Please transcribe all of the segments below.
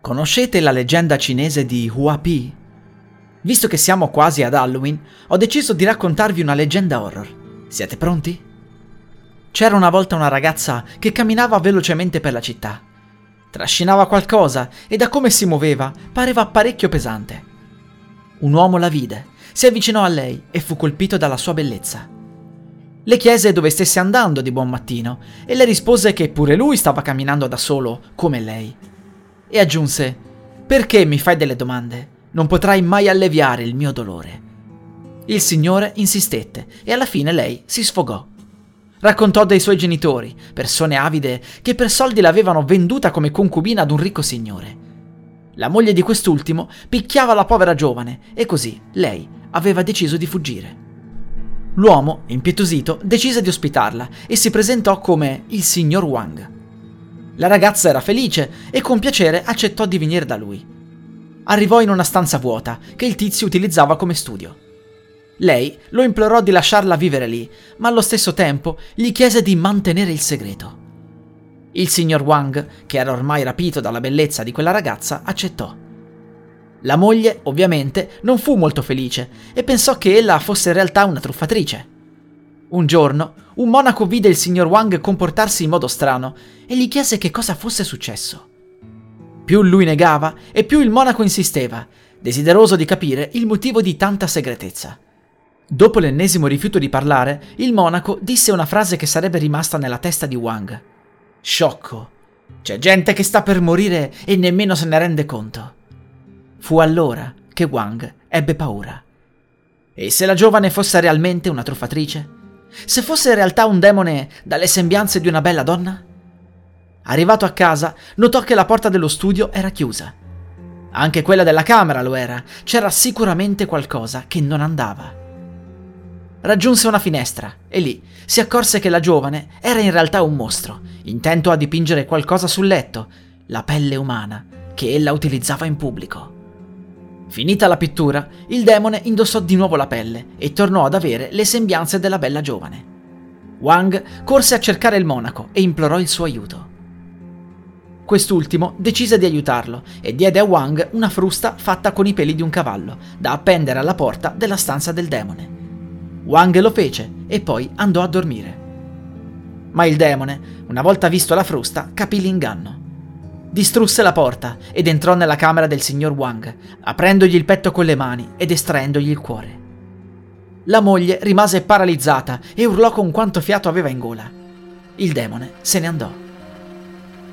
Conoscete la leggenda cinese di Huapi? Visto che siamo quasi ad Halloween, ho deciso di raccontarvi una leggenda horror. Siete pronti? C'era una volta una ragazza che camminava velocemente per la città. Trascinava qualcosa e da come si muoveva pareva parecchio pesante. Un uomo la vide, si avvicinò a lei e fu colpito dalla sua bellezza. Le chiese dove stesse andando di buon mattino e le rispose che pure lui stava camminando da solo, come lei e aggiunse Perché mi fai delle domande? Non potrai mai alleviare il mio dolore. Il signore insistette e alla fine lei si sfogò. Raccontò dei suoi genitori, persone avide che per soldi l'avevano venduta come concubina ad un ricco signore. La moglie di quest'ultimo picchiava la povera giovane e così lei aveva deciso di fuggire. L'uomo, impietosito, decise di ospitarla e si presentò come il signor Wang. La ragazza era felice e con piacere accettò di venire da lui. Arrivò in una stanza vuota che il tizio utilizzava come studio. Lei lo implorò di lasciarla vivere lì, ma allo stesso tempo gli chiese di mantenere il segreto. Il signor Wang, che era ormai rapito dalla bellezza di quella ragazza, accettò. La moglie, ovviamente, non fu molto felice e pensò che ella fosse in realtà una truffatrice. Un giorno, un monaco vide il signor Wang comportarsi in modo strano e gli chiese che cosa fosse successo. Più lui negava e più il monaco insisteva, desideroso di capire il motivo di tanta segretezza. Dopo l'ennesimo rifiuto di parlare, il monaco disse una frase che sarebbe rimasta nella testa di Wang. Sciocco. C'è gente che sta per morire e nemmeno se ne rende conto. Fu allora che Wang ebbe paura. E se la giovane fosse realmente una truffatrice? Se fosse in realtà un demone dalle sembianze di una bella donna? Arrivato a casa, notò che la porta dello studio era chiusa. Anche quella della camera lo era, c'era sicuramente qualcosa che non andava. Raggiunse una finestra e lì si accorse che la giovane era in realtà un mostro, intento a dipingere qualcosa sul letto, la pelle umana, che ella utilizzava in pubblico. Finita la pittura, il demone indossò di nuovo la pelle e tornò ad avere le sembianze della bella giovane. Wang corse a cercare il monaco e implorò il suo aiuto. Quest'ultimo decise di aiutarlo e diede a Wang una frusta fatta con i peli di un cavallo, da appendere alla porta della stanza del demone. Wang lo fece e poi andò a dormire. Ma il demone, una volta visto la frusta, capì l'inganno. Distrusse la porta ed entrò nella camera del signor Wang, aprendogli il petto con le mani ed estraendogli il cuore. La moglie rimase paralizzata e urlò con quanto fiato aveva in gola. Il demone se ne andò.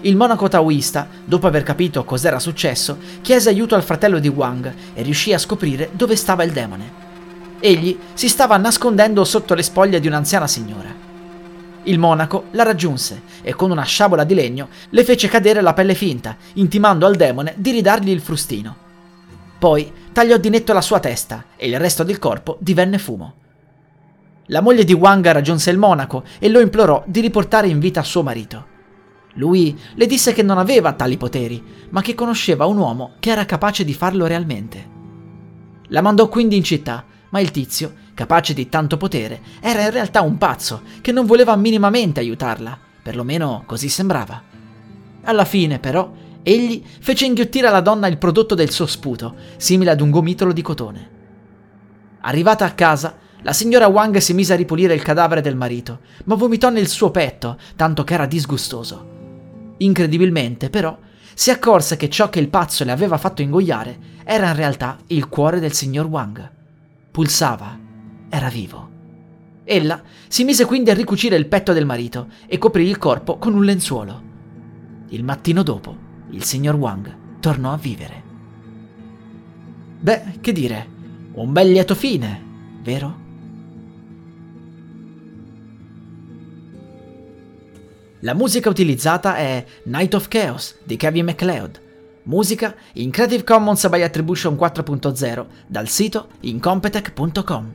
Il monaco taoista, dopo aver capito cos'era successo, chiese aiuto al fratello di Wang e riuscì a scoprire dove stava il demone. Egli si stava nascondendo sotto le spoglie di un'anziana signora. Il monaco la raggiunse e con una sciabola di legno le fece cadere la pelle finta, intimando al demone di ridargli il frustino. Poi tagliò di netto la sua testa e il resto del corpo divenne fumo. La moglie di Wang raggiunse il monaco e lo implorò di riportare in vita suo marito. Lui le disse che non aveva tali poteri, ma che conosceva un uomo che era capace di farlo realmente. La mandò quindi in città, ma il tizio capace di tanto potere, era in realtà un pazzo che non voleva minimamente aiutarla, perlomeno così sembrava. Alla fine, però, egli fece inghiottire alla donna il prodotto del suo sputo, simile ad un gomitolo di cotone. Arrivata a casa, la signora Wang si mise a ripulire il cadavere del marito, ma vomitò nel suo petto, tanto che era disgustoso. Incredibilmente, però, si accorse che ciò che il pazzo le aveva fatto ingoiare era in realtà il cuore del signor Wang. Pulsava era vivo. Ella si mise quindi a ricucire il petto del marito e coprì il corpo con un lenzuolo. Il mattino dopo, il signor Wang tornò a vivere. Beh, che dire, un bel lieto fine, vero? La musica utilizzata è Night of Chaos di Kevin MacLeod. Musica in Creative Commons by Attribution 4.0 dal sito incompetech.com.